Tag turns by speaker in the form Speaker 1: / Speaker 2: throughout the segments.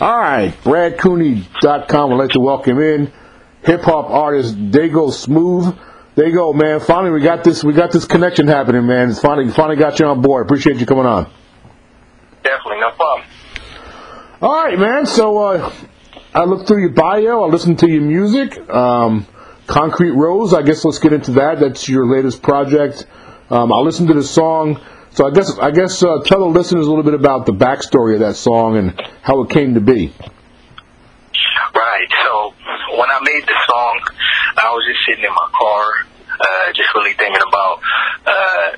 Speaker 1: All right, BradCooney.com. I'd like to welcome in hip hop artist Dago Smooth. Dago, man, finally we got this. We got this connection happening, man. It's finally finally got you on board. Appreciate you coming on.
Speaker 2: Definitely, no problem.
Speaker 1: All right, man. So uh, I looked through your bio. I listened to your music. Um, Concrete Rose. I guess let's get into that. That's your latest project. Um, I listened to the song. So I guess I guess uh, tell the listeners a little bit about the backstory of that song and how it came to be.
Speaker 2: Right. So when I made the song, I was just sitting in my car, uh, just really thinking about uh,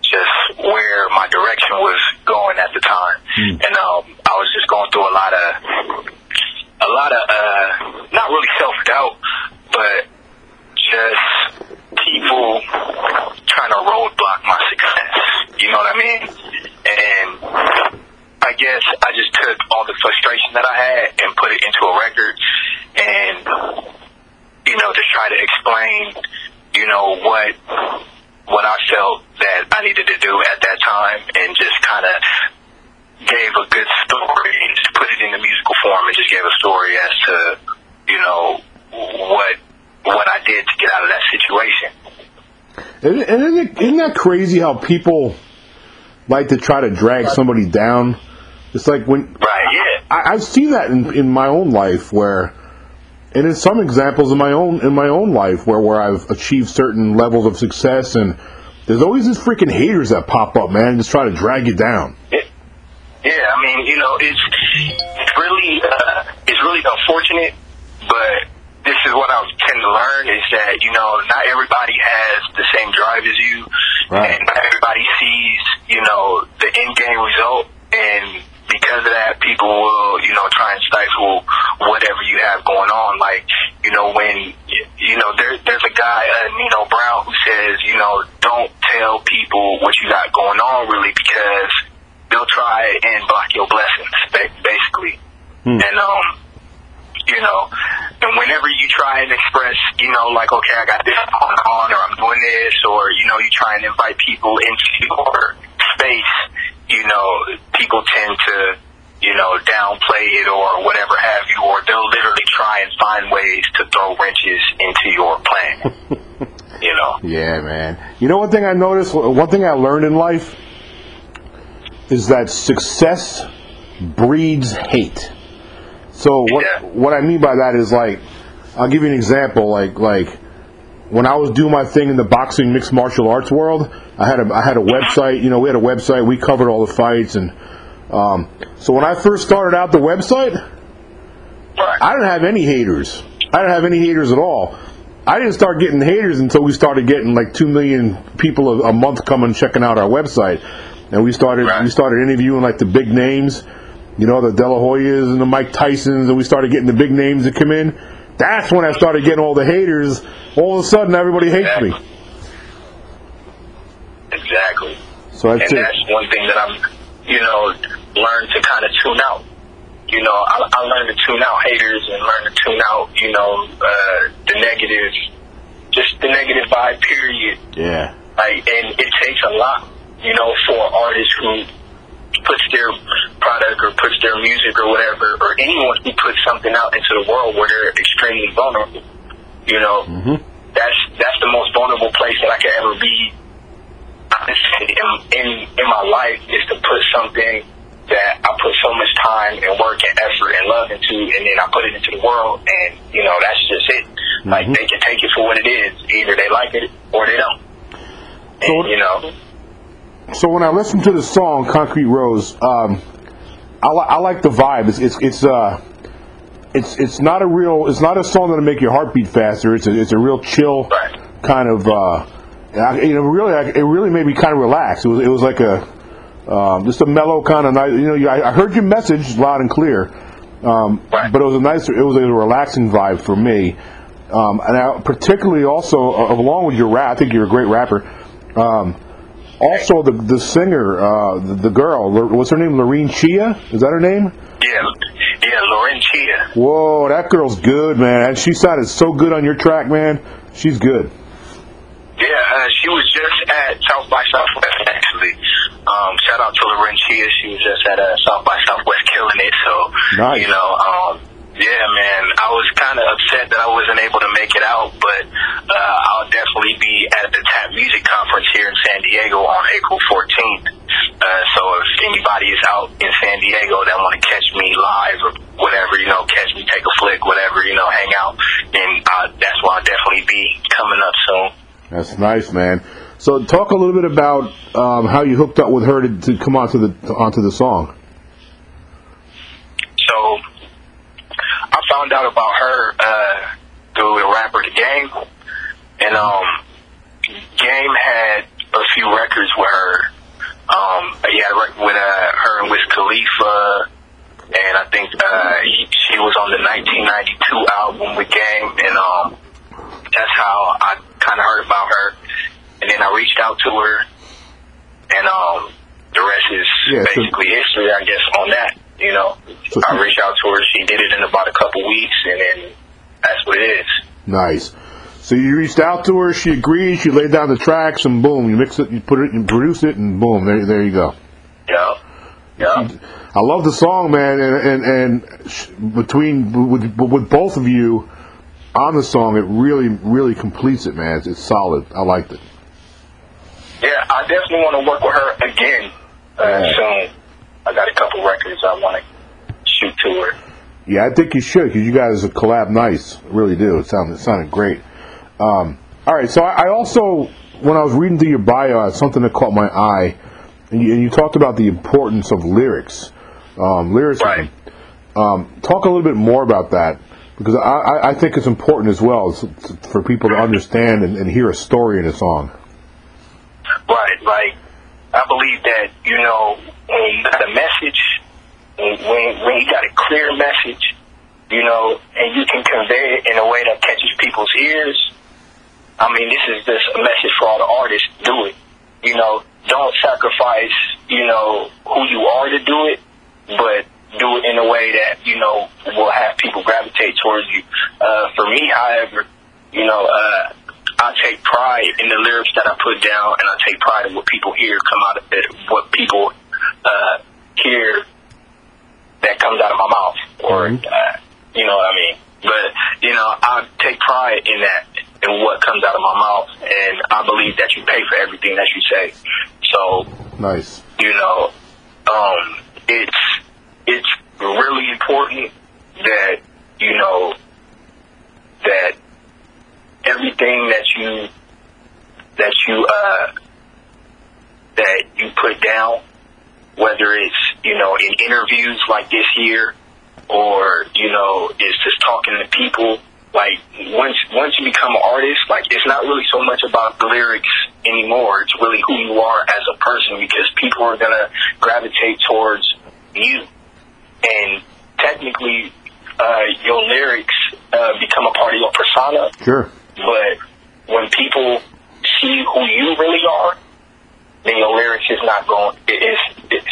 Speaker 2: just where my direction was going at the time, and um, I was just going through a lot of a lot of uh, not really self doubt, but just people trying to roadblock my success. You know what I mean? And I guess I just took all the frustration that I had and put it into a record and you know, to try to explain, you know, what what I felt that I needed to do at that time and just kinda gave a good story and just put it in the musical form and just gave a story as to, you know, what what I did to get out of that situation.
Speaker 1: And, and isn't, it, isn't that crazy how people like to try to drag somebody down? It's like when
Speaker 2: Right, yeah.
Speaker 1: I, I've seen that in, in my own life where, and in some examples in my own in my own life where where I've achieved certain levels of success, and there's always these freaking haters that pop up, man, and just try to drag you down.
Speaker 2: Yeah, I mean, you know, it's it's really uh, it's really unfortunate, but is what I tend to learn is that you know not everybody has the same drive as you,
Speaker 1: Right.
Speaker 2: and not everybody sees you know the end game result, and because of that, people will you know try and stifle whatever you have going on. Like you know when you know there there's a guy uh, Nino Brown who says you know don't tell people what you got going on really because they'll try and block your blessings, ba- basically. And um, you know, and whenever you try and express, you know, like okay, I got this going on, or I'm doing this, or you know, you try and invite people into your space, you know, people tend to, you know, downplay it or whatever have you, or they'll literally try and find ways to throw wrenches into your plan. you know.
Speaker 1: Yeah, man. You know one thing I noticed, one thing I learned in life is that success breeds hate. So what
Speaker 2: Yeah.
Speaker 1: what I mean by that is like I'll give you an example like like when I was doing my thing in the boxing mixed martial arts world, I had a I had a website, you know, we had a website, we covered all the fights and um, so when I first started out the website, I didn't have any haters. I didn't have any haters at all. I didn't start getting haters until we started getting like two million people a, a month coming checking out our website, and we started
Speaker 2: Right.
Speaker 1: we started interviewing like the big names, you know, the De La Hoyas and the Mike Tysons, and we started getting the big names that come in. That's when I started getting all the haters. All of a sudden, everybody hates me.
Speaker 2: Exactly.
Speaker 1: So that's
Speaker 2: and
Speaker 1: it.
Speaker 2: that's one thing that I'm, you know, learn to kind of tune out. You know, I, I learned to tune out haters and learn to tune out, you know, uh, the negative, just the negative vibe. Period.
Speaker 1: Yeah.
Speaker 2: Like, and it takes a lot, you know, for artists who puts their product or puts their music or whatever, or anyone who puts something out into the world where they're extremely vulnerable. You know,
Speaker 1: Mhm.
Speaker 2: that's that's the most vulnerable place that I could ever be in, in in my life is to put something that I put so much time and work and effort and love into, and then I put it into the world, and you know that's just it. Like
Speaker 1: Mhm.
Speaker 2: they can take it for what it is. Either they like it or they don't.
Speaker 1: So-
Speaker 2: And, you know,
Speaker 1: So when I listen to the song "Concrete Rose," um, I, li- I like the vibe. It's it's it's uh, it's it's not a real. It's not a song that'll make your heart beat faster. It's a it's a real chill kind of. Uh, I- you know, really, I- it really made me kind of relax. It was it was like a um, just a mellow kind of night. You know, I heard your message loud and clear, um, but it was a nice. It was a relaxing vibe for me. Um, and I particularly also, uh, along with your rap, I think you're a great rapper. Um, also, the the singer, uh, the, the girl, what's her name? Lorine Chia? Is that her name?
Speaker 2: yeah, yeah, Lauren Chia.
Speaker 1: Whoa, that girl's good, man. She sounded so good on your track, man. She's good.
Speaker 2: Yeah, uh, she was just at South by Southwest actually. Um, shout out to to Lorine Chia. She was just at uh, South by Southwest killing it. So,
Speaker 1: Nice.
Speaker 2: you know, um, yeah, man, I was kind of upset that I wasn't able to make it out, but uh, I'll definitely be at the Tap Music Conference here in San Diego on April 14th. Uh, so if anybody is out in San Diego that want to catch me live or whatever, you know, catch me, take a flick, whatever, you know, hang out, then uh, that's where I'll definitely be coming up soon.
Speaker 1: That's nice, man. So talk a little bit about um, how you hooked up with her to, to come onto the onto the song.
Speaker 2: So found out about her uh, through a rapper, The Game, and um, Game had a few records with her. Um, he had a record with uh, her and Wiz Khalifa, and I think uh, he, she was on the 1992 album with Game, and um, that's how I kind of heard about her. And then I reached out to her, and um, the rest is
Speaker 1: Yeah, so-
Speaker 2: basically history, I guess, on that. You know,
Speaker 1: So-
Speaker 2: I reached out to her. She did it in about a couple weeks, and then that's what it is.
Speaker 1: Nice. So you reached out to her, she agreed, she laid down the tracks, and boom, you mix it, you put it, you produce it, and boom, there, there you go.
Speaker 2: Yeah, yeah,
Speaker 1: I love the song, man, and and, and between with, with both of you on the song, it really really completes it, man. It's, it's solid. I liked it.
Speaker 2: yeah. I definitely want to work with her again uh,
Speaker 1: Yeah.
Speaker 2: soon. I got a couple records I want to shoot to her.
Speaker 1: Yeah, I think you should because you guys collab nice, really do. It sounded it sounded great. Um, all right, so I, I also when I was reading through your bio, something that caught my eye, and you, and you talked about the importance of lyrics, um, lyricism.
Speaker 2: Right.
Speaker 1: Um, talk a little bit more about that because I, I, I think it's important as well for people to understand and, and hear a story in a song.
Speaker 2: Right, like I believe that you know when you got a message, when when you got a clear message, you know, and you can convey it in a way that catches people's ears. I mean, this is just a message for all the artists. Do it. You know, don't sacrifice, you know, who you are to do it, but do it in a way that, you know, will have people gravitate towards you. Uh, for me, however, you know, uh, I take pride in the lyrics that I put down, and I take pride in what people hear come out of it, what people uh, hear that comes out of my mouth, or
Speaker 1: Mhm.
Speaker 2: uh, you know what I mean. But you know, I take pride in that, in what comes out of my mouth, and I believe that you pay for everything that you say. So
Speaker 1: Nice.
Speaker 2: you know, um, it's it's really important that you know that everything that you that you uh, that you put down, whether it's you know in interviews like this here, or you know it's just talking to people. Like once once you become an artist, like it's not really so much about the lyrics anymore. It's really who you are as a person because people are gonna gravitate towards you, and technically, uh, your lyrics uh, become a part of your persona.
Speaker 1: Sure.
Speaker 2: But when people see who you really are, then your lyrics is not going. It, it's, it,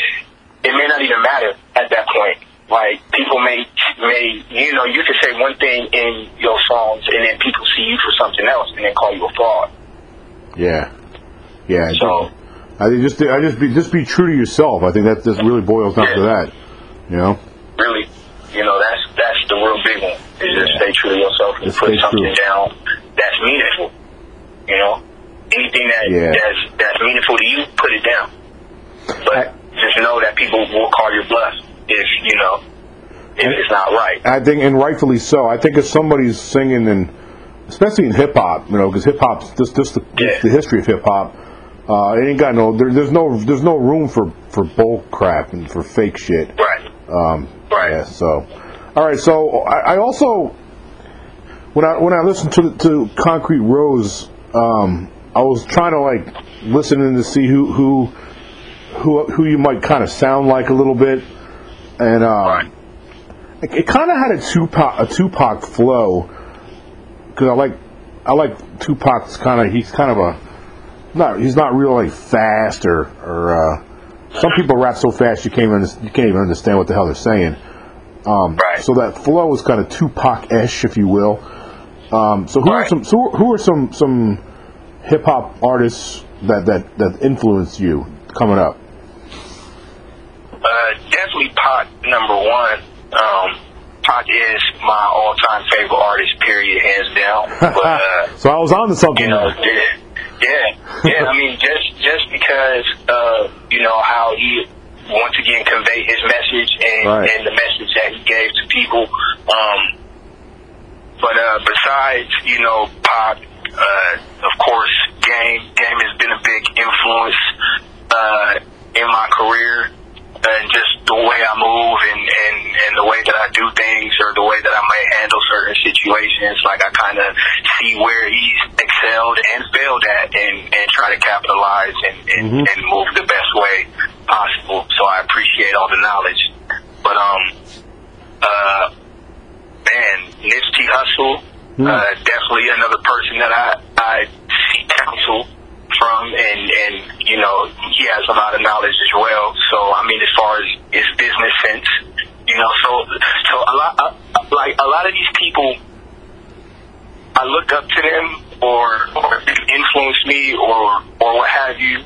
Speaker 2: it may not even matter at that point. Like people may may you know you can say one thing in your songs, and then people see you for something else, and then call you a fraud.
Speaker 1: Yeah. Yeah.
Speaker 2: So
Speaker 1: I think just I just be just be true to yourself. I think that just really boils down to that. You know.
Speaker 2: really, you know that's that's the real big one. Is just
Speaker 1: Yeah.
Speaker 2: stay true to yourself and
Speaker 1: Just
Speaker 2: put something
Speaker 1: true.
Speaker 2: down that's meaningful. You know, anything that
Speaker 1: Yeah.
Speaker 2: that's that's meaningful to you, put it down. But just know that people will call your bluff if you know if it's not right.
Speaker 1: I think, and rightfully so. I think if somebody's singing, and especially in hip hop, you know, because hip hop's just just the,
Speaker 2: Yeah.
Speaker 1: the history of hip hop. Uh, it ain't got no. There, there's no. There's no room for for bull crap and for fake shit.
Speaker 2: Right.
Speaker 1: Um,
Speaker 2: Right.
Speaker 1: Yeah. So, all right. So I, I also when I when I listened to to Concrete Rose, um, I was trying to like listen in to see who who who who you might kind of sound like a little bit, and um,
Speaker 2: Right.
Speaker 1: it, it kind of had a Tupac a Tupac flow because I like I like Tupac's kind of he's kind of a not he's not real like fast or or uh, some people rap so fast you can't even, you can't even understand what the hell they're saying. Um,
Speaker 2: Right.
Speaker 1: So that flow is kind of Tupac-ish, if you will. Um, so who are some so who are some some hip hop artists that, that that influence you coming up?
Speaker 2: Uh, definitely Pac, number one. Um, Pac is my all-time favorite artist. Period, hands down. But uh,
Speaker 1: so I was on to something.
Speaker 2: You know, yeah, yeah, yeah. I mean, just just because uh, you know how he once again conveyed his message and,
Speaker 1: Right.
Speaker 2: and the message that he gave to people. Um, but uh, besides, you know, Pop, uh, of course, Game Game has been a big influence uh, in my career, and just the way I move and, and and the way that I do things, or the way that I may handle certain situations. Like I kind of see where he's excelled and failed at, and and try to capitalize and and,
Speaker 1: Mhm.
Speaker 2: and move the best way possible. So I appreciate all the knowledge, but um, uh man, Nipsey Hussle,
Speaker 1: Hmm.
Speaker 2: uh, definitely another person that I, I seek counsel from, and, and, you know, he has a lot of knowledge as well. So, I mean, as far as his business sense, you know, so, so a lot, uh, like, a lot of these people, I look up to them, or, or influence me, or, or what have you,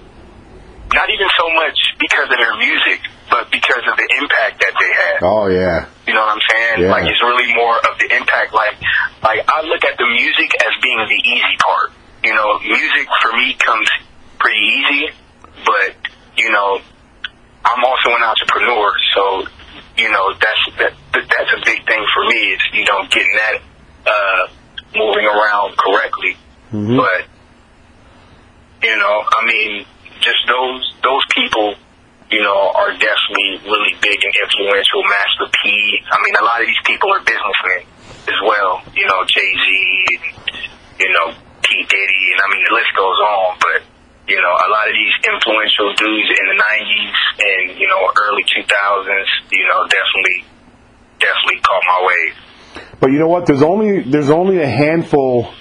Speaker 2: not even so much because of their music, but because of the impact that they had.
Speaker 1: Oh yeah.
Speaker 2: You know what I'm saying?
Speaker 1: Yeah.
Speaker 2: Like it's really more of the impact. Like, like I look at the music as being the easy part. You know, music for me comes pretty easy, but you know, I'm also an entrepreneur, so you know that's that, that's a big thing for me. Is you know getting that uh, moving around correctly,
Speaker 1: Mhm.
Speaker 2: but you know, I mean, just those those people, you know, are definitely really big and influential. Master P. I mean, a lot of these people are businessmen as well. You know, Jay Z, and you know, P Diddy, and I mean, the list goes on. But you know, a lot of these influential dudes in the '90s and you know, early 2000s, you know, definitely, definitely caught my wave.
Speaker 1: But you know what? There's only there's only a handful,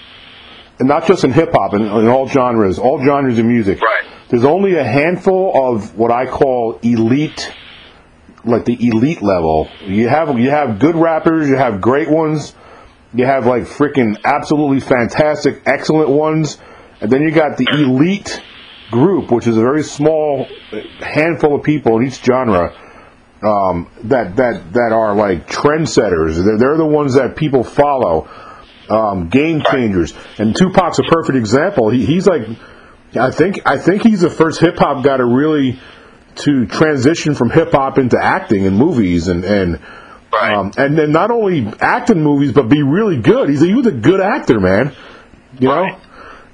Speaker 1: and not just in hip hop, in, in all genres, all genres of music.
Speaker 2: Right.
Speaker 1: There's only a handful of what I call elite, like the elite level. You have you have good rappers, you have great ones, you have like freaking absolutely fantastic, excellent ones, and then you got the elite group, which is a very small handful of people in each genre um, that that that are like trendsetters. They're, they're the ones that people follow, um, game changers. And Tupac's a perfect example. He, he's like, I think I think he's the first hip hop guy to really to transition from hip hop into acting in movies and and.
Speaker 2: Right.
Speaker 1: Um, and then not only act in movies, but be really good. He's a, he was a good actor, man. You know,
Speaker 2: Right.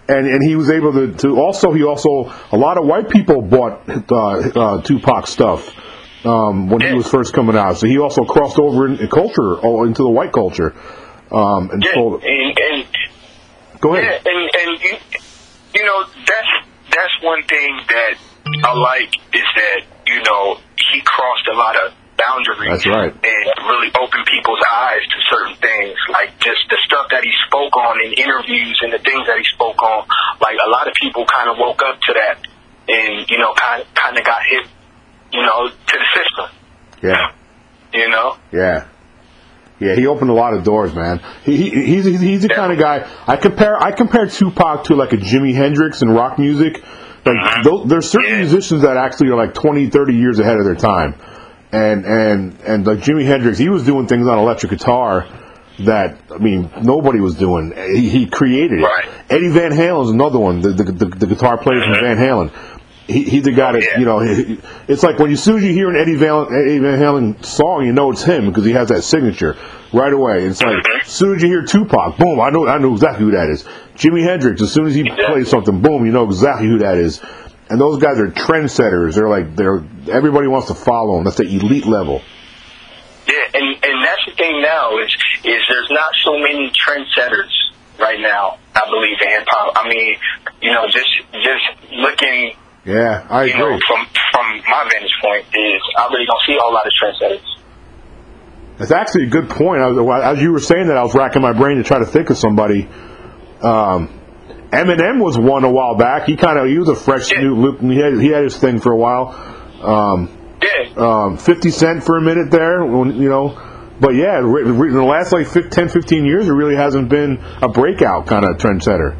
Speaker 1: and and he was able to, to also he also a lot of white people bought uh, uh, Tupac stuff um, when he was first coming out. So he also crossed over in, in culture oh, into the white culture. Um, and
Speaker 2: Yeah, and, and
Speaker 1: go
Speaker 2: Yeah,
Speaker 1: ahead.
Speaker 2: and and you, you know that's that's one thing that I like is that you know he crossed a lot of boundaries.
Speaker 1: That's right.
Speaker 2: And really opened people's eyes to certain things, like just the stuff that he spoke on in interviews and the things that he spoke on. Like a lot of people kind of woke up to that, and you know, kind kind of got hit, you know, to the system.
Speaker 1: Yeah,
Speaker 2: You know.
Speaker 1: yeah. Yeah, he opened a lot of doors, man. He, he he's he's the kind of guy I compare I compare Tupac to like a Jimi Hendrix in rock music. Like uh-huh. tho- there's certain
Speaker 2: Yeah.
Speaker 1: musicians that actually are like 20, 30 years ahead of their time. And and and like Jimi Hendrix, he was doing things on electric guitar that I mean nobody was doing. He, he created it.
Speaker 2: Right.
Speaker 1: Eddie Van Halen is another one, the the, the, the guitar player from uh-huh. Van Halen. He, he's the guy that
Speaker 2: yeah.
Speaker 1: you know. he- It's like when you, as soon as you hear an Eddie Van, Eddie Van Halen song, you know it's him because he has that signature right away. It's like
Speaker 2: Mhm.
Speaker 1: as soon as you hear Tupac, boom, I know I know exactly who that is. Jimi Hendrix, as soon as he plays something, boom, you know exactly who that is. And those guys are trendsetters. They're like they're everybody wants to follow them. That's the elite level.
Speaker 2: Yeah, and and that's the thing now is is there's not so many trendsetters right now. I believe in hip hop. I mean, you know, just just looking,
Speaker 1: Yeah, I
Speaker 2: you know,
Speaker 1: agree.
Speaker 2: from from my vantage point is I really don't see a whole lot of trendsetters.
Speaker 1: That's actually a good point. I as you were saying that, I was racking my brain to try to think of somebody. Um, Eminem was one a while back. He kind of he was a fresh
Speaker 2: Yeah.
Speaker 1: new. look- He had he had his thing for a while. Um,
Speaker 2: Yeah,
Speaker 1: um, 50 Cent for a minute there, you know. But yeah, in the last like 15, 10, 15 years, it really hasn't been a breakout kind of trendsetter.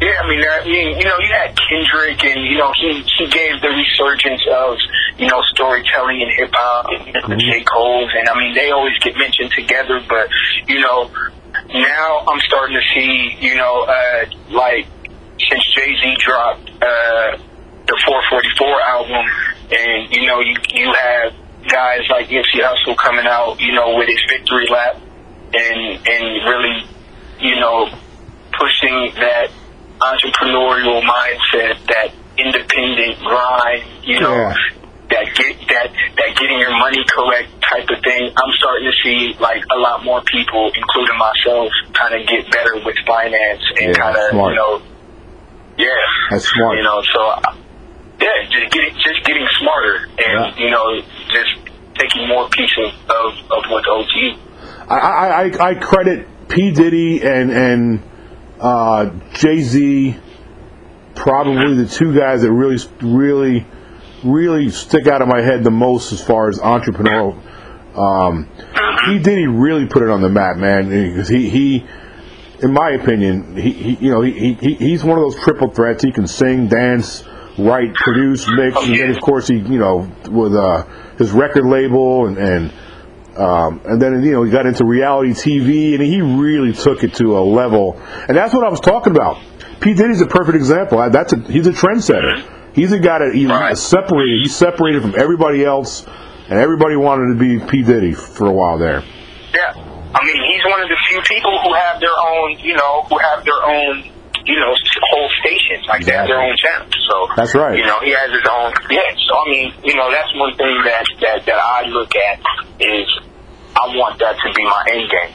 Speaker 2: Yeah, I mean, uh, you, you know, you had Kendrick, and you know, he he gave the resurgence of you know storytelling in hip hop, and you know, the J. Cole's, and I mean, they always get mentioned together, but you know, now I'm starting to see, you know, uh, like since Jay Z dropped uh, the 444 album, and you know, you you have guys like Nipsey Hussle coming out, you know, with his victory lap, and and really, you know, pushing that entrepreneurial mindset, that independent grind, you know,
Speaker 1: Yeah.
Speaker 2: that get that that getting your money correct type of thing. I'm starting to see like a lot more people, including myself, kind of get better with finance and
Speaker 1: Yeah,
Speaker 2: kind of you know, yeah,
Speaker 1: That's smart.
Speaker 2: You know, so yeah, just getting just getting smarter and
Speaker 1: Yeah.
Speaker 2: you know just taking more piece of of, of what's OG.
Speaker 1: I, I, I- I credit P Diddy and and uh, Jay Z probably the two guys that really really really stick out of my head the most as far as entrepreneurial. Um, P Diddy really put it on the map, man, because he he. In my opinion, he, he you know he, he he's one of those triple threats. He can sing, dance, write, produce, mix, and then of course he you know with uh, his record label and, and um, and then you know he got into reality TV, and he really took it to a level. And that's what I was talking about. P Diddy's a perfect example. That's a, he's a trendsetter. He's a guy that he's
Speaker 2: Right.
Speaker 1: separated. He's separated from everybody else, and everybody wanted to be P Diddy for a while there.
Speaker 2: Yeah. I mean, he's one of the few people who have their own, you know, who have their own, you know, whole stations. Like they have their own channel. So
Speaker 1: That's right.
Speaker 2: You know, he has his own. Yeah. So I mean, you know, that's one thing that that that I look at is I want that to be my end game.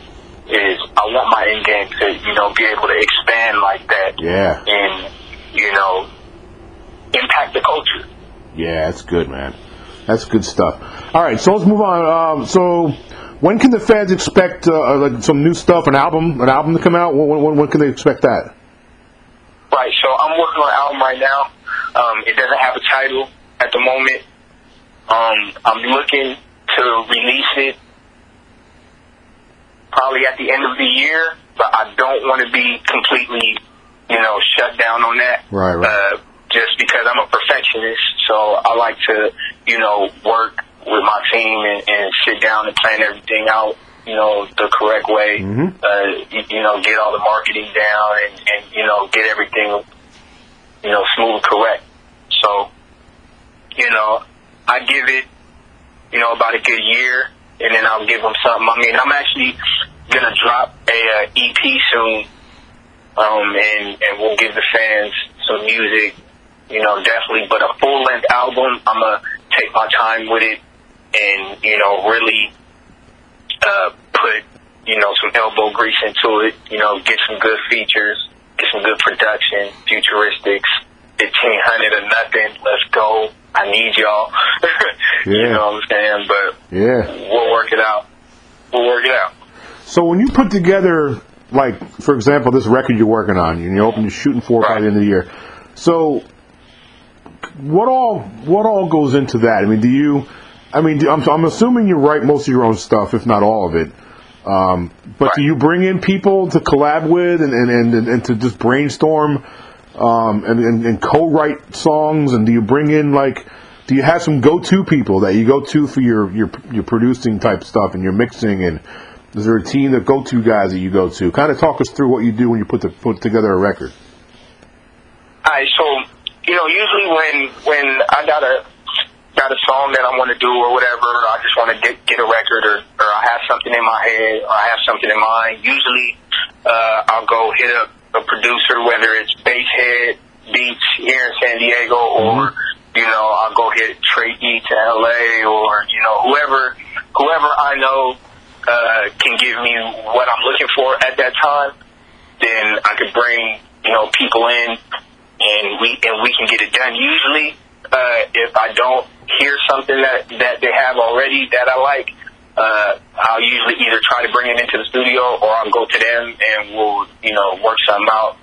Speaker 2: Is I want my end game to you know be able to expand like that
Speaker 1: Yeah,
Speaker 2: and you know impact the culture.
Speaker 1: yeah, that's good, man. That's good stuff. All right, so let's move on. Um, so, when can the fans expect uh, like some new stuff, an album, an album to come out? When, when, when can they expect that?
Speaker 2: Right, so I'm working on an album right now. Um, it doesn't have a title at the moment. Um, I'm looking to release it probably at the end of the year, but I don't want to be completely, you know, shut down on that.
Speaker 1: Right, right.
Speaker 2: Uh, just because I'm a perfectionist, so I like to, you know, work with my team and, and sit down and plan everything out, you know, the correct way.
Speaker 1: Mhm.
Speaker 2: Uh, you, you know, get all the marketing down and, and you know, get everything, you know, smooth and correct. So, you know, I give it, you know, about a good year, and then I'll give them something. I mean, I'm actually gonna drop a uh, EP soon, um, and and we'll give the fans some music, you know, definitely. But a full length album, I'm gonna take my time with it, and you know, really uh, put you know some elbow grease into it. You know, get some good features, get some good production, futuristics, fifteen hundred or nothing. Let's go. I need y'all. you
Speaker 1: Yeah.
Speaker 2: know what I'm saying? But
Speaker 1: Yeah.
Speaker 2: we'll work it out. We'll work it out.
Speaker 1: So when you put together, like for example, this record you're working on, and you're open, you're shooting for it by
Speaker 2: Right.
Speaker 1: the end of the year. So what all what all goes into that? I mean, do you? I mean, do, I'm, I'm assuming you write most of your own stuff, if not all of it. Um, but do you bring in people to collab with and and, and, and to just brainstorm um, and, and, and co-write songs? And do you bring in like? Do you have some go-to people that you go to for your, your your producing type stuff and your mixing and is there a team of go-to guys that you go to? Kind of talk us through what you do when you put the, put together a record.
Speaker 2: All right, so you know, usually when when I got a got a song that I want to do or whatever, I just want to get get a record or or I have something in my head or I have something in mind. Usually, uh, I'll go hit up a producer, whether it's Basshead Beats here in San Diego or you know I'll go hit Trey Eats in LA or you know whoever whoever I know uh, can give me what I'm looking for at that time. Then I could bring you know people in and we and we can get it done. Usually, uh, if I don't hear something that that they have already that I like, uh, I'll usually either try to bring it into the studio or I'll go to them and we'll you know work something out.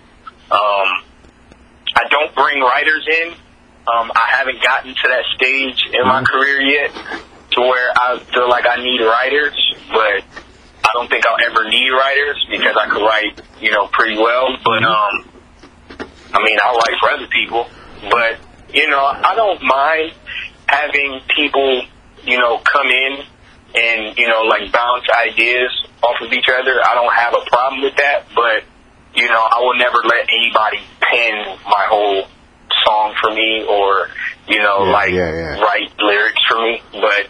Speaker 2: Um, I don't bring writers in. Um, I haven't gotten to that stage in my career yet to where I feel like I need writers, but I don't think I'll ever need writers because I could write, you know, pretty well. But um, I mean, I'll write for other people, but you know, I don't mind having people, you know, come in and you know, like bounce ideas off of each other. I don't have a problem with that, but you know, I will never let anybody pen my whole song for me or you know,
Speaker 1: Yeah,
Speaker 2: like
Speaker 1: yeah, yeah.
Speaker 2: write lyrics for me, but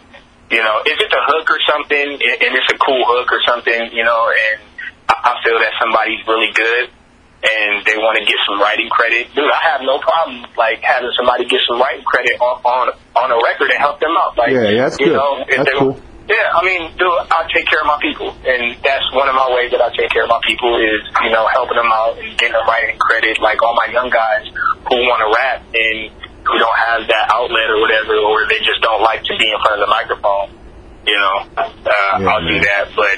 Speaker 2: you know, if it's a hook or something, and it's a cool hook or something, you know, and I feel that somebody's really good and they want to get some writing credit, dude, I have no problem like having somebody get some writing credit on on, on a record and help them out. Like,
Speaker 1: Yeah, that's
Speaker 2: you
Speaker 1: good.
Speaker 2: know, if
Speaker 1: That's cool.
Speaker 2: Yeah, I mean, dude, I take care of my people, and that's one of my ways that I take care of my people is you know helping them out and getting them writing credit. Like all my young guys who want to rap and who don't have that outlet or whatever, or they just don't like to be in front of the microphone. You know, uh,
Speaker 1: Yeah,
Speaker 2: I'll do that, but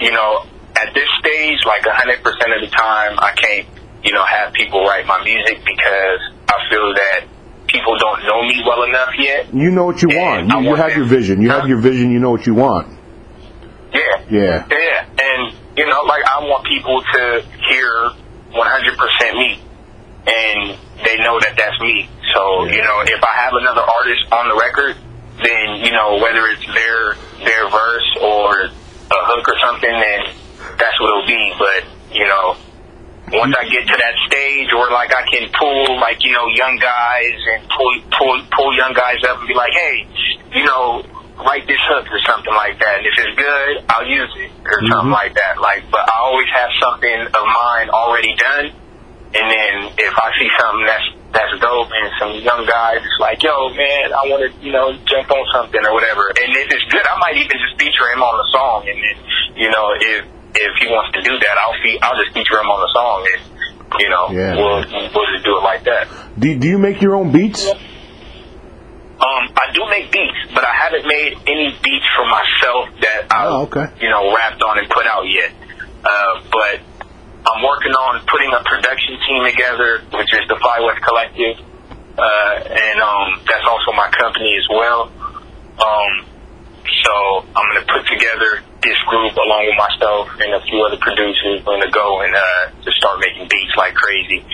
Speaker 2: you know, at this stage, like a hundred percent of the time, I can't, you know, have people write my music because I feel that people don't know me well enough yet.
Speaker 1: You know what you want. You, you have
Speaker 2: that.
Speaker 1: your vision. You have your vision. You know what you want.
Speaker 2: Yeah.
Speaker 1: Yeah.
Speaker 2: Yeah. And, you know, like, I want people to hear 100% me. And they know that that's me. So, you know, if I have another artist on the record, then, you know, whether it's their, their verse or a hook or something, then that's what it'll be. But, you know, once I get to that stage where like I can pull like you know young guys and pull pull pull young guys up and be like, hey, you know, write this hook or something like that. And if it's good, I'll use it or mm-hmm. something like that. Like, but I always have something of mine already done. And then if I see something that's that's dope and some young guys is like, yo, man, I want to, you know, jump on something or whatever. And if it's good, I might even just feature him on the song. And then, you know, if if he wants to do that, I'll fe- I'll just feature him on the song. And you know,
Speaker 1: Yeah.
Speaker 2: we'll we'll just do it like that.
Speaker 1: Do, do you make your own beats?
Speaker 2: Um, I do make beats, but I haven't made any beats for myself that I,
Speaker 1: Oh, okay.
Speaker 2: you know, rapped on and put out yet. Uh, but I'm working on putting a production team together, which is the Fly West Collective, uh, and um, that's also my company as well. Um, so I'm gonna put together this group along with myself and a few other producers. We're gonna go and uh, just start making beats like crazy.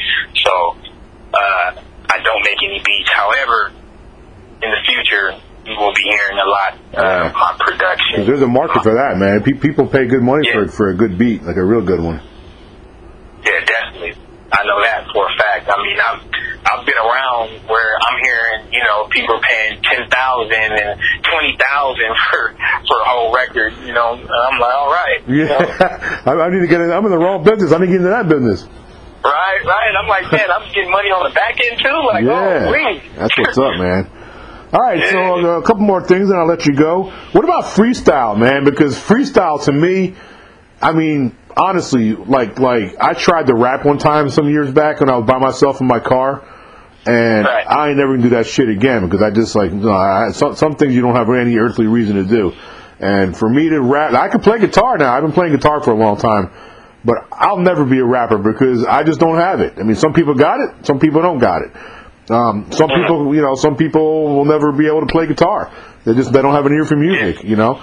Speaker 2: So uh, I don't make any beats. However, in the future, you will be hearing a lot
Speaker 1: Yeah.
Speaker 2: of my production.
Speaker 1: there's a market for that, man. Pe- people pay good money for for a good beat, like a real good one.
Speaker 2: Yeah, definitely. I know that for a fact. I mean, I've I've been around where I'm hearing, you know, people paying ten thousand and twenty thousand for for a whole record. You know, and I'm like, all right, you know?
Speaker 1: Yeah, I, I need to get in. I'm in the wrong business. I need to get into that business.
Speaker 2: right, right. I'm like, man, I'm getting money on the back end too. Like,
Speaker 1: Yeah,
Speaker 2: oh, please.
Speaker 1: that's what's up, man. All right, so uh, a couple more things, and I'll let you go. What about freestyle, man? Because freestyle to me, I mean, honestly, like like I tried to rap one time some years back when I was by myself in my car, and
Speaker 2: Right.
Speaker 1: I ain't never gonna do that shit again because I just like no, I, some some things you don't have any earthly reason to do. And for me to rap, I can play guitar now. I've been playing guitar for a long time, but I'll never be a rapper because I just don't have it. I mean, some people got it, some people don't got it. Um, some people, you know, some people will never be able to play guitar. They just they don't have an ear for music, you know.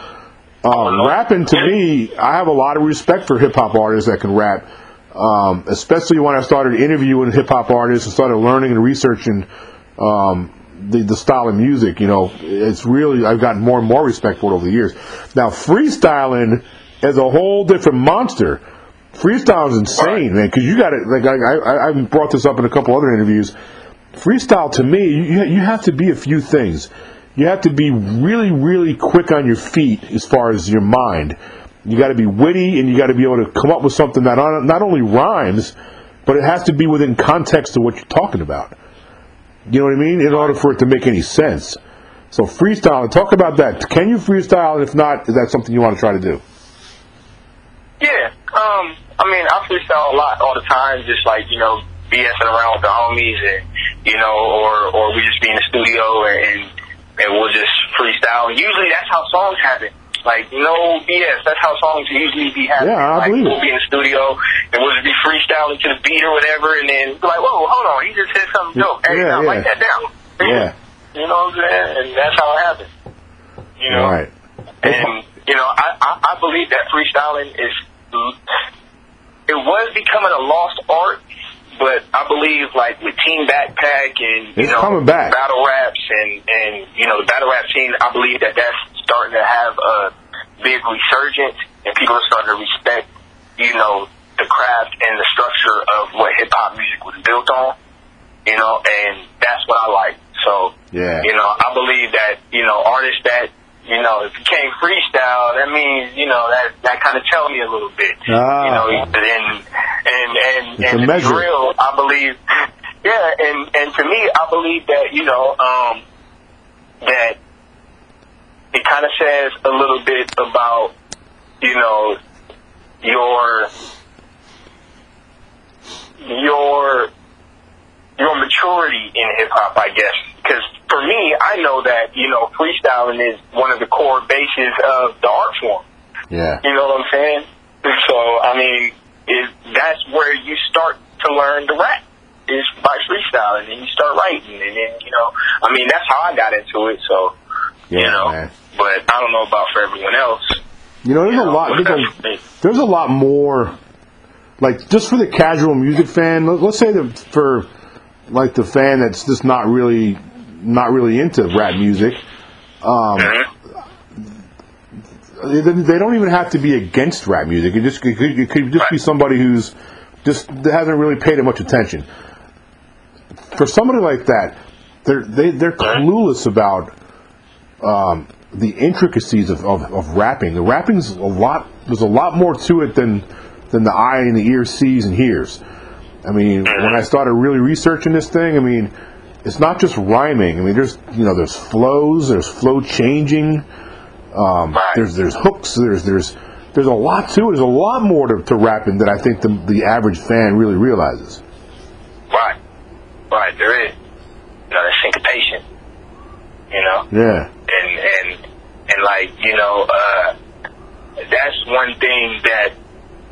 Speaker 1: Uh, rapping to me, I have a lot of respect for hip hop artists that can rap. Um, especially when I started interviewing hip hop artists and started learning and researching um, the the style of music. You know, it's really I've gotten more and more respect for it over the years. Now, freestyling is a whole different monster. Freestyle is insane, man. Because you got it. Like I, I, I brought this up in a couple other interviews. Freestyle to me, you, you have to be a few things. You have to be really, really quick on your feet as far as your mind. You got to be witty, and you got to be able to come up with something that not only rhymes, but it has to be within context of what you're talking about. You know what I mean? In order for it to make any sense. So freestyle, talk about that. Can you freestyle? If not, is that something you want to try to do?
Speaker 2: Yeah, um, I mean, I freestyle a lot all the time, just like you know, BSing around with the homies, and you know, or or we just be in the studio and and we'll just freestyle. And usually that's how songs happen. Like no BS, that's how songs usually be happening.
Speaker 1: Yeah, I
Speaker 2: like
Speaker 1: believe it.
Speaker 2: we'll be in the studio and we'll just be freestyling to the beat or whatever, and then like, whoa, hold on, he just said something dope. Hey,
Speaker 1: Yeah, yeah.
Speaker 2: write that down.
Speaker 1: Yeah.
Speaker 2: You know what I'm saying? And that's how it happens. You know.
Speaker 1: All right.
Speaker 2: And you know, I, I I believe that freestyling is it was becoming a lost art, but I believe like with Team Backpack and you
Speaker 1: It's
Speaker 2: know
Speaker 1: coming back.
Speaker 2: battle raps and and you know the battle rap scene, I believe that that's starting to have a big resurgence, and people are starting to respect you know the craft and the structure of what hip hop music was built on. You know, and that's what I like. So
Speaker 1: Yeah.
Speaker 2: you know, I believe that you know artists that you know if you can't freestyle, that means you know that that kind of tell me a little bit.
Speaker 1: Ah.
Speaker 2: You know, and and and
Speaker 1: It's
Speaker 2: and the drill, I believe. Yeah, and and to me, I believe that you know um, that it kind of says a little bit about you know your your your maturity in hip hop, I guess. Because for me, I know that you know freestyling is one of the core bases of the art form.
Speaker 1: Yeah.
Speaker 2: You know what I'm saying? So I mean, is that's where you start to learn to rap is by freestyling, and you start writing, and then you know, I mean, that's how I got into it. So
Speaker 1: Yeah,
Speaker 2: you know,
Speaker 1: man.
Speaker 2: but I don't know about for everyone else.
Speaker 1: You know, there's
Speaker 2: You
Speaker 1: a
Speaker 2: know,
Speaker 1: lot.
Speaker 2: but
Speaker 1: There's a, there's a lot more. Like just for the casual music fan, let- let's say that for like the fan that's just not really not really into rap music, um, they, they don't even have to be against rap music. It just it could, it could just be somebody who's just hasn't really paid it much attention. For somebody like that, they're they, they're clueless about um, the intricacies of, of, of rapping. The rapping's a lot. There's a lot more to it than than the eye and the ear sees and hears. I mean, when I started really researching this thing, I mean, it's not just rhyming. I mean, there's you know, there's flows, there's flow changing, um, there's there's hooks, there's there's there's a lot to it. There's a lot more to, to rapping than I think the the average fan really realizes.
Speaker 2: Right, right, there is. You know, the syncopation. You know.
Speaker 1: Yeah,
Speaker 2: and and and like you know uh that's one thing that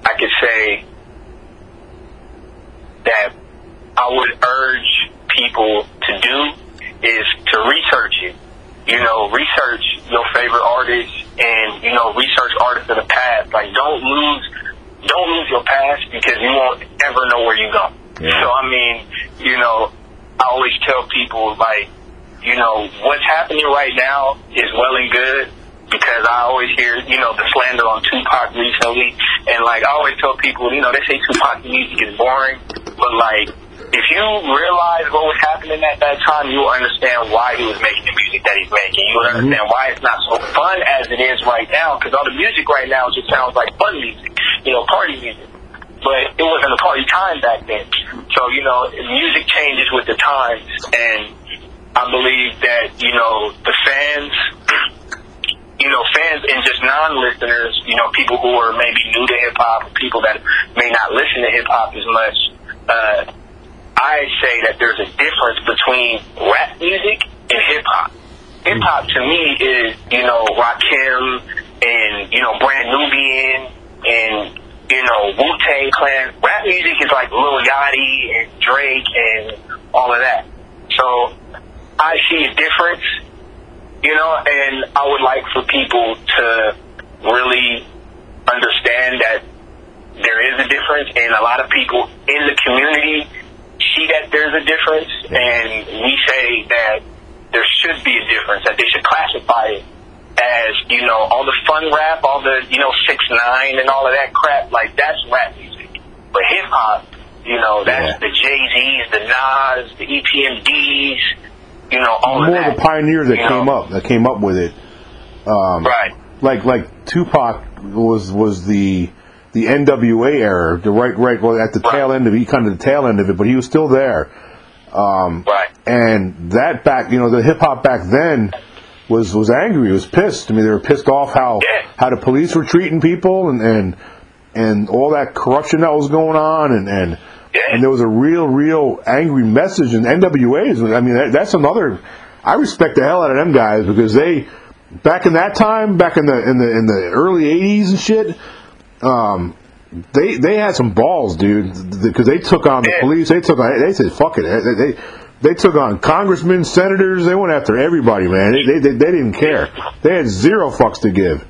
Speaker 2: I could say that I would urge people to do is to research it. You know, research your favorite artists and you know research artists of the past. Like don't lose don't lose your past because you won't ever know where you go.
Speaker 1: Yeah.
Speaker 2: So I mean, you know, I always tell people like you know, what's happening right now is well and good because I always hear, you know, the slander on Tupac recently. And like, I always tell people, you know, they say Tupac music is boring, but like, if you realize what was happening at that time, you will understand why he was making the music that he's making. You will understand why it's not so fun as it is right now because all the music right now just sounds like fun music, you know, party music but it wasn't a party time back then. So, you know, music changes with the times, and I believe that, you know, the fans, you know, fans and just non-listeners, you know, people who are maybe new to hip-hop, people that may not listen to hip-hop as much, uh, I say that there's a difference between rap music and hip-hop. Hip-hop hmm. to me is, you know, Rakim and, you know, Brand Nubian and, you know, Wu Tang Clan. Rap music is like Lil Yachty and Drake and all of that. So I see a difference, you know, and I would like for people to really understand that there is a difference, and a lot of people in the community see that there's a difference, and we say that there should be a difference, that they should classify it as, you know, all the fun rap, all the, you know, six nine and all of that crap, like that's rap music. But hip hop, you know, that's
Speaker 1: Yeah.
Speaker 2: the Jay Z's, the Nas, the EPMDs, you know, all
Speaker 1: more
Speaker 2: of that.
Speaker 1: the pioneers that came
Speaker 2: know.
Speaker 1: up that came up with it. Um,
Speaker 2: Right.
Speaker 1: like like Tupac was was the the NWA era, the right right well at the
Speaker 2: Right.
Speaker 1: tail end of it, kind of the tail end of it, but he was still there. Um,
Speaker 2: Right.
Speaker 1: and that back, you know, the hip hop back then was was angry, was pissed. I mean, they were pissed off how
Speaker 2: Yeah.
Speaker 1: how the police were treating people and and and all that corruption that was going on, and and
Speaker 2: Yeah.
Speaker 1: and there was a real real angry message. And NWA is, I mean, that, that's another. I respect the hell out of them guys because they back in that time, back in the in the in the early '80s and shit. Um, they they had some balls, dude, because they took on the police. They took on. They said, "Fuck it." They, they they took on congressmen, senators. They went after everybody, man. They, they they they didn't care. They had zero fucks to give.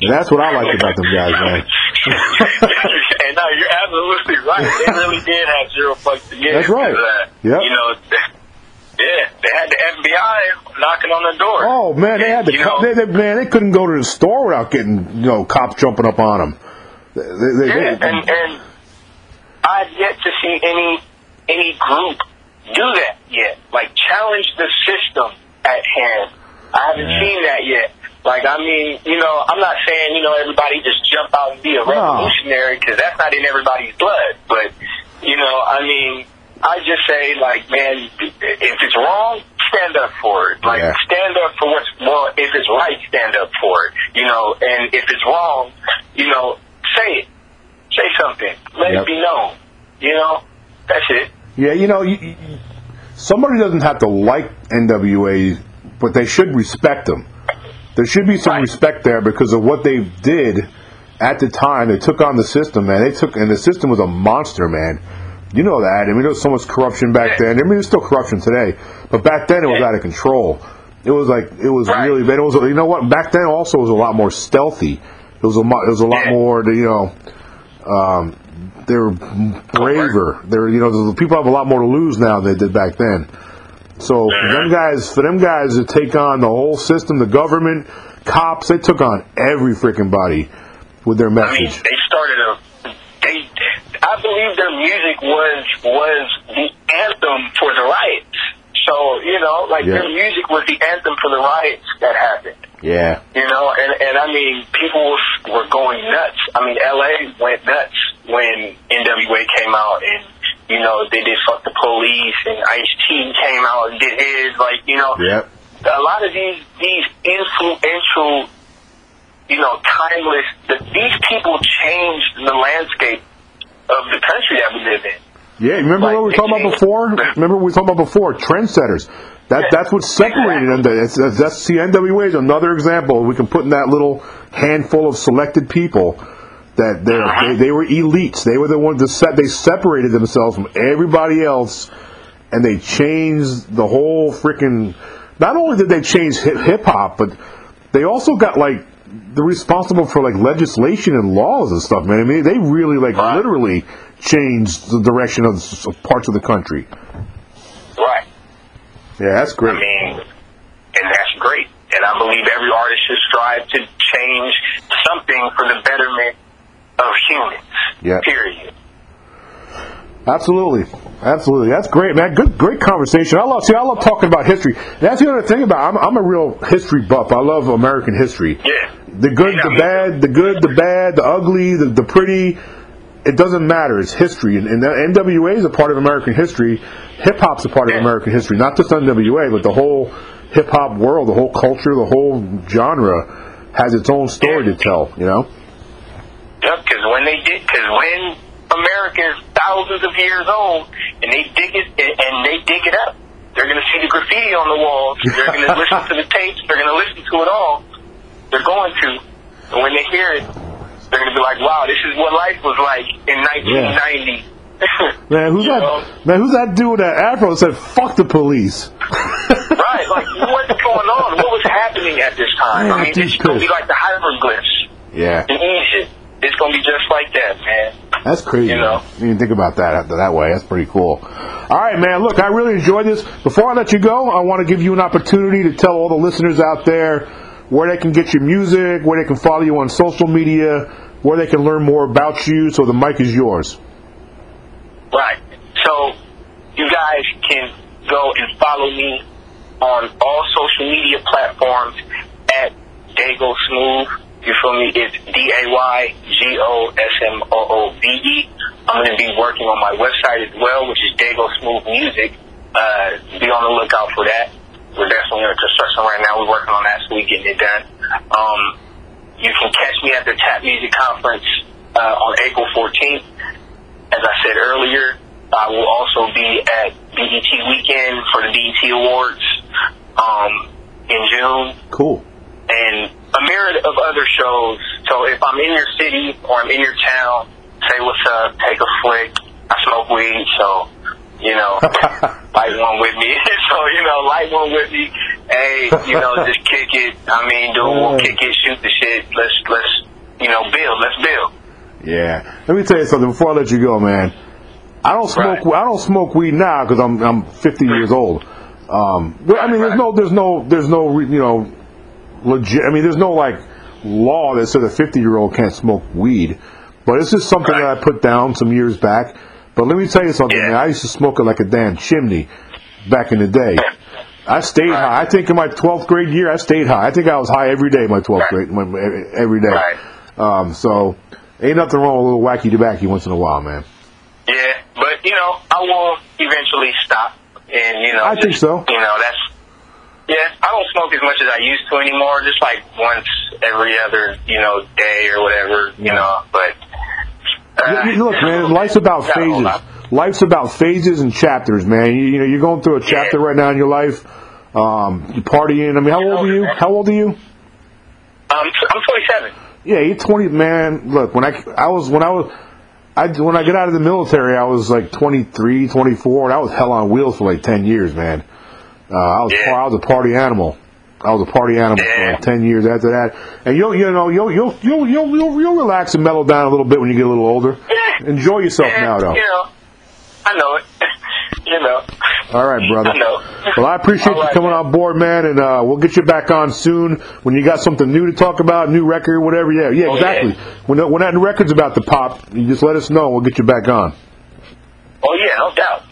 Speaker 1: And that's what I liked about them guys, man.
Speaker 2: and no, you're absolutely right. They really did have zero fucks to give.
Speaker 1: That's right.
Speaker 2: Uh,
Speaker 1: Yep.
Speaker 2: You know, yeah, they had the FBI knocking on the door.
Speaker 1: Oh man, they had the
Speaker 2: You know,
Speaker 1: they, they, man. They couldn't go to the store without getting you know cops jumping up on them. They, they,
Speaker 2: Yeah,
Speaker 1: they-
Speaker 2: and and I've yet to see any any group do that yet. Like challenge the system at hand. I haven't seen that yet. Like I mean, you know, I'm not saying you know everybody just jump out and be a revolutionary because that's not in everybody's blood. But you know, I mean, I just say like, man, if it's wrong, stand up for it. Like
Speaker 1: Yeah.
Speaker 2: stand up for what's well. If it's right, stand up for it. You know, and if it's wrong, you know, say it. Say something. Let
Speaker 1: Yep.
Speaker 2: it be known. You know, that's it.
Speaker 1: yeah, you know, you, you, somebody doesn't have to like NWA, but they should respect them. There should be some
Speaker 2: Right.
Speaker 1: respect there because of what they did at the time. They took on the system, man. They took, and the system was a monster, man. You know that. I mean, there was so much corruption back
Speaker 2: Yeah.
Speaker 1: then. I mean, there's still corruption today, but back then it was
Speaker 2: Yeah.
Speaker 1: out of control. It was like it was
Speaker 2: Right.
Speaker 1: really bad. It was, you know what? Back then also was a lot more stealthy. It was a, it was a lot more, you know. Um, they were braver. They're, you know, the people have a lot more to lose now than they did back then. So for them guys, for them guys to take on the whole system, the government, cops, they took on every freaking body with their message.
Speaker 2: I mean, they started a. They, I believe their music was was the anthem for the riots. So you know, like
Speaker 1: Yeah.
Speaker 2: their music was the anthem for the riots that happened.
Speaker 1: Yeah,
Speaker 2: You know, and and I mean, people were going nuts. I mean, L.A. went nuts when NWA came out, and you know they did "Fuck the Police," and Ice T came out and did his. Like you know,
Speaker 1: Yep.
Speaker 2: a lot of these these influential, you know, timeless. The, these people changed the landscape of the country that we live in.
Speaker 1: Yeah, remember
Speaker 2: Like,
Speaker 1: what we were talking about before? Remember what we were talking about before? Trendsetters. That that's what separated them. That's, that's, see, NWA is another example. We can put in that little handful of selected people that
Speaker 2: Uh-huh.
Speaker 1: they they were elites. They were the ones that set. They separated themselves from everybody else, and they changed the whole freaking. Not only did they change hip hop, but they also got like they're responsible for like legislation and laws and stuff, man. I mean, they really like
Speaker 2: Right.
Speaker 1: literally changed the direction of, of parts of the country.
Speaker 2: Right.
Speaker 1: Yeah, that's great.
Speaker 2: I mean, and that's great. And I believe every artist should strive to change something for the betterment of humans.
Speaker 1: Yeah.
Speaker 2: Period.
Speaker 1: Absolutely, absolutely. That's great, man. Good, great conversation. I love see. I love talking about history. That's the other thing about. I'm, I'm a real history buff. I love American history.
Speaker 2: Yeah.
Speaker 1: The good, the bad, the good, the bad, the ugly, the, the pretty. It doesn't matter. It's history, and, and the NWA is a part of American history. Hip hop's a part of American history, not just NWA, but the whole hip hop world, the whole culture, the whole genre has its own story to tell. You know.
Speaker 2: Yep, because when they did, because when America is thousands of years old and they dig it and they dig it up, they're going to see the graffiti on the walls. They're going to listen to the tapes. They're going to listen to it all. They're going to, and when they hear it, they're going to be like, "Wow, this is what life was like in 1990."
Speaker 1: Man, who's
Speaker 2: You
Speaker 1: that?
Speaker 2: know?
Speaker 1: Man, who's that dude that afro said "fuck the police"?
Speaker 2: right? Like, what's going on? What was happening at this time?
Speaker 1: Yeah,
Speaker 2: I mean, it's going to be like the hieroglyphs
Speaker 1: Yeah,
Speaker 2: in Egypt. It's going to be just like that, man.
Speaker 1: that's crazy.
Speaker 2: You know.
Speaker 1: You didn't think about that that way. That's pretty cool. All right, man. Look, I really enjoyed this. Before I let you go, I want to give you an opportunity to tell all the listeners out there where they can get your music, where they can follow you on social media, where they can learn more about you. So the mic is yours.
Speaker 2: Right. So you guys can go and follow me on all social media platforms at Daygo Smoove. You feel me? It's D A Y G O S M O O V E. I'm going to be working on my website as well, which is Daygo Smoove Music. Uh, be on the lookout for that. We're definitely in construction right now. We're working on that, so we getting it done. Um, you can catch me at the Tap Music Conference uh, on April 14th. As I said earlier, I will also be at BET Weekend for the BET Awards um, in June
Speaker 1: Cool.
Speaker 2: and a myriad of other shows. So if I'm in your city or I'm in your town, say what's up, take a flick. I smoke weed, so you know, light one with me. so you know, light one with me. Hey, you know, just kick it. I mean, do we'll kick it, shoot the shit. Let's let's you know build. Let's build.
Speaker 1: Yeah. Let me tell you something before I let you go, man. I don't smoke.
Speaker 2: Right.
Speaker 1: I don't smoke weed now because I'm I'm 50 years old. Um, but, I mean, there's no there's no there's no you know legit. I mean, there's no like law that says a 50 year old can't smoke weed. But it's just something
Speaker 2: Right.
Speaker 1: that I put down some years back. But let me tell you something,
Speaker 2: Yeah.
Speaker 1: man. I used to smoke it like a damn chimney back in the day. I stayed
Speaker 2: Right.
Speaker 1: high. I think in my 12th grade year, I stayed high. I think I was high every day my 12th
Speaker 2: Right.
Speaker 1: grade, every day.
Speaker 2: Right.
Speaker 1: Um, so ain't nothing wrong with a little wacky tobacco once in a while, man.
Speaker 2: Yeah, but you know, I will eventually stop, and you know,
Speaker 1: I think so.
Speaker 2: You know, that's yeah. I don't smoke as much as I used to anymore. Just like once every other, you know, day or whatever. You know, but
Speaker 1: Look, man, life's about
Speaker 2: Got a whole
Speaker 1: phases. Life's about phases and chapters, man. You, you know, you're going through a chapter
Speaker 2: Yeah.
Speaker 1: right now in your life. Um, you're partying. I mean, how old are you? How old are you?
Speaker 2: Um, I'm 27.
Speaker 1: Yeah, you're 20, man. Look, when I I was when I was I when I got out of the military, I was like 23, 24, and I was hell on wheels for like 10 years, man. Uh, I was
Speaker 2: Yeah.
Speaker 1: I was a party animal. I was a party animal for
Speaker 2: Yeah.
Speaker 1: like 10 years after that. And you'll you know you'll you'll you'll you'll you'll, you'll relax and mellow down a little bit when you get a little older.
Speaker 2: Yeah.
Speaker 1: Enjoy yourself
Speaker 2: Yeah,
Speaker 1: now, though.
Speaker 2: You know, I know it. you know.
Speaker 1: All right, brother.
Speaker 2: I know.
Speaker 1: Well, I appreciate you coming
Speaker 2: man.
Speaker 1: on board, man, and uh, we'll get you back on soon when you got something new to talk about, new record, whatever. Yeah, yeah,
Speaker 2: Oh,
Speaker 1: exactly.
Speaker 2: yeah.
Speaker 1: When when that record's about to pop, you just let us know. We'll get you back on.
Speaker 2: Oh yeah, no doubt.